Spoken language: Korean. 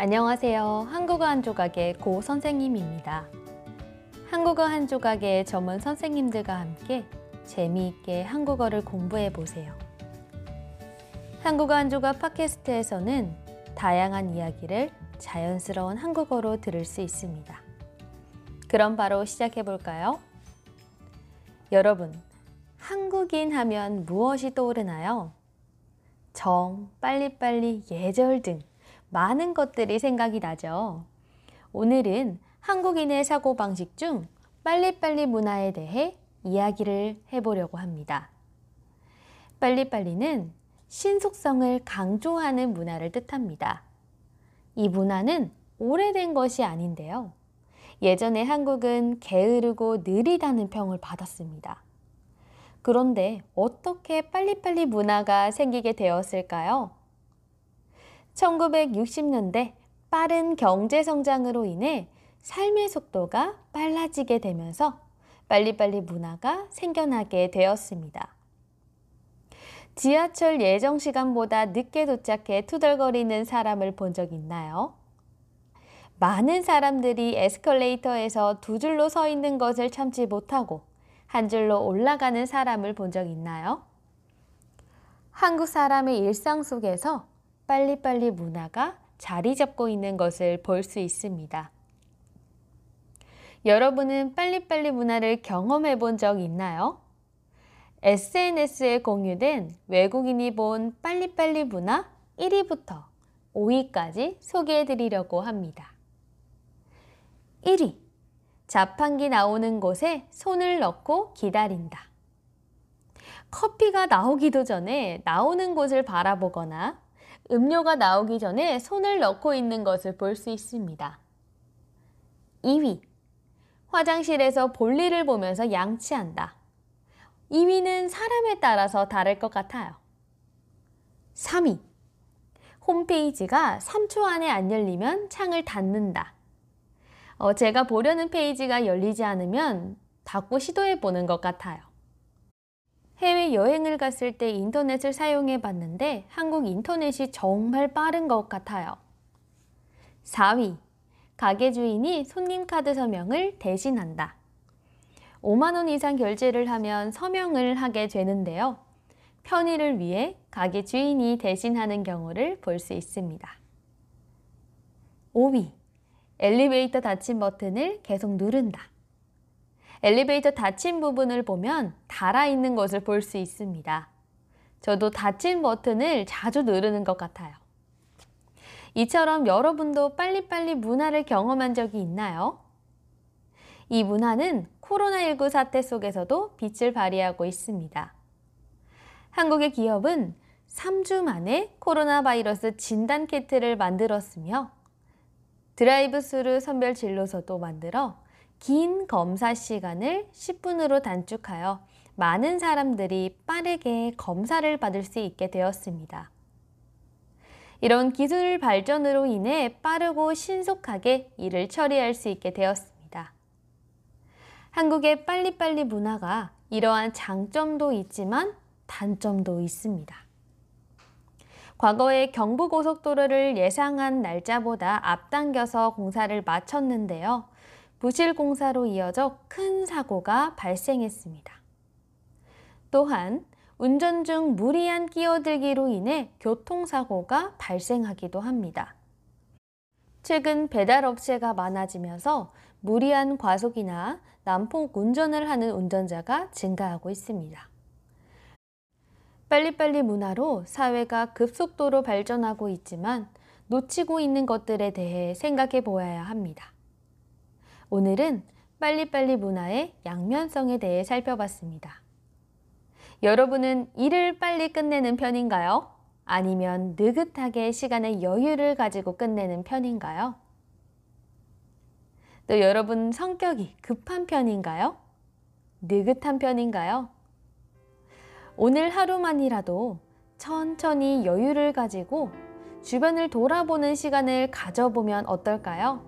안녕하세요. 한국어 한 조각의 고 선생님입니다. 한국어 한 조각의 전문 선생님들과 함께 재미있게 한국어를 공부해 보세요. 한국어 한 조각 팟캐스트에서는 다양한 이야기를 자연스러운 한국어로 들을 수 있습니다. 그럼 바로 시작해 볼까요? 여러분, 한국인 하면 무엇이 떠오르나요? 정, 빨리빨리, 예절 등 많은 것들이 생각이 나죠. 오늘은 한국인의 사고방식 중 빨리빨리 문화에 대해 이야기를 해보려고 합니다. 빨리빨리는 신속성을 강조하는 문화를 뜻합니다. 이 문화는 오래된 것이 아닌데요. 예전에 한국은 게으르고 느리다는 평을 받았습니다. 그런데 어떻게 빨리빨리 문화가 생기게 되었을까요? 1960년대 빠른 경제 성장으로 인해 삶의 속도가 빨라지게 되면서 빨리빨리 문화가 생겨나게 되었습니다. 지하철 예정 시간보다 늦게 도착해 투덜거리는 사람을 본 적 있나요? 많은 사람들이 에스컬레이터에서 두 줄로 서 있는 것을 참지 못하고 한 줄로 올라가는 사람을 본 적 있나요? 한국 사람의 일상 속에서 빨리빨리 문화가 자리 잡고 있는 것을 볼 수 있습니다. 여러분은 빨리빨리 문화를 경험해 본 적 있나요? SNS에 공유된 외국인이 본 빨리빨리 문화 1위부터 5위까지 소개해 드리려고 합니다. 1위. 자판기 나오는 곳에 손을 넣고 기다린다. 커피가 나오기도 전에 나오는 곳을 바라보거나 음료가 나오기 전에 손을 넣고 있는 것을 볼 수 있습니다. 2위. 화장실에서 볼일을 보면서 양치한다. 2위는 사람에 따라서 다를 것 같아요. 3위. 홈페이지가 3초 안에 안 열리면 창을 닫는다. 어, 제가 보려는 페이지가 열리지 않으면 닫고 시도해 보는 것 같아요. 해외 여행을 갔을 때 인터넷을 사용해 봤는데 한국 인터넷이 정말 빠른 것 같아요. 4위. 가게 주인이 손님 카드 서명을 대신한다. 5만원 이상 결제를 하면 서명을 하게 되는데요. 편의를 위해 가게 주인이 대신하는 경우를 볼 수 있습니다. 5위. 엘리베이터 닫힌 버튼을 계속 누른다. 엘리베이터 닫힌 부분을 보면 달아있는 것을 볼 수 있습니다. 저도 닫힌 버튼을 자주 누르는 것 같아요. 이처럼 여러분도 빨리빨리 문화를 경험한 적이 있나요? 이 문화는 코로나19 사태 속에서도 빛을 발휘하고 있습니다. 한국의 기업은 3주 만에 코로나 바이러스 진단 키트를 만들었으며 드라이브 스루 선별 진료소도 만들어 긴 검사 시간을 10분으로 단축하여 많은 사람들이 빠르게 검사를 받을 수 있게 되었습니다. 이런 기술 발전으로 인해 빠르고 신속하게 일을 처리할 수 있게 되었습니다. 한국의 빨리빨리 문화가 이러한 장점도 있지만 단점도 있습니다. 과거에 경부고속도로를 예상한 날짜보다 앞당겨서 공사를 마쳤는데요. 부실 공사로 이어져 큰 사고가 발생했습니다. 또한 운전 중 무리한 끼어들기로 인해 교통사고가 발생하기도 합니다. 최근 배달업체가 많아지면서 무리한 과속이나 난폭 운전을 하는 운전자가 증가하고 있습니다. 빨리빨리 문화로 사회가 급속도로 발전하고 있지만 놓치고 있는 것들에 대해 생각해 보아야 합니다. 오늘은 빨리빨리 문화의 양면성에 대해 살펴봤습니다. 여러분은 일을 빨리 끝내는 편인가요? 아니면 느긋하게 시간의 여유를 가지고 끝내는 편인가요? 또 여러분 성격이 급한 편인가요? 느긋한 편인가요? 오늘 하루만이라도 천천히 여유를 가지고 주변을 돌아보는 시간을 가져보면 어떨까요?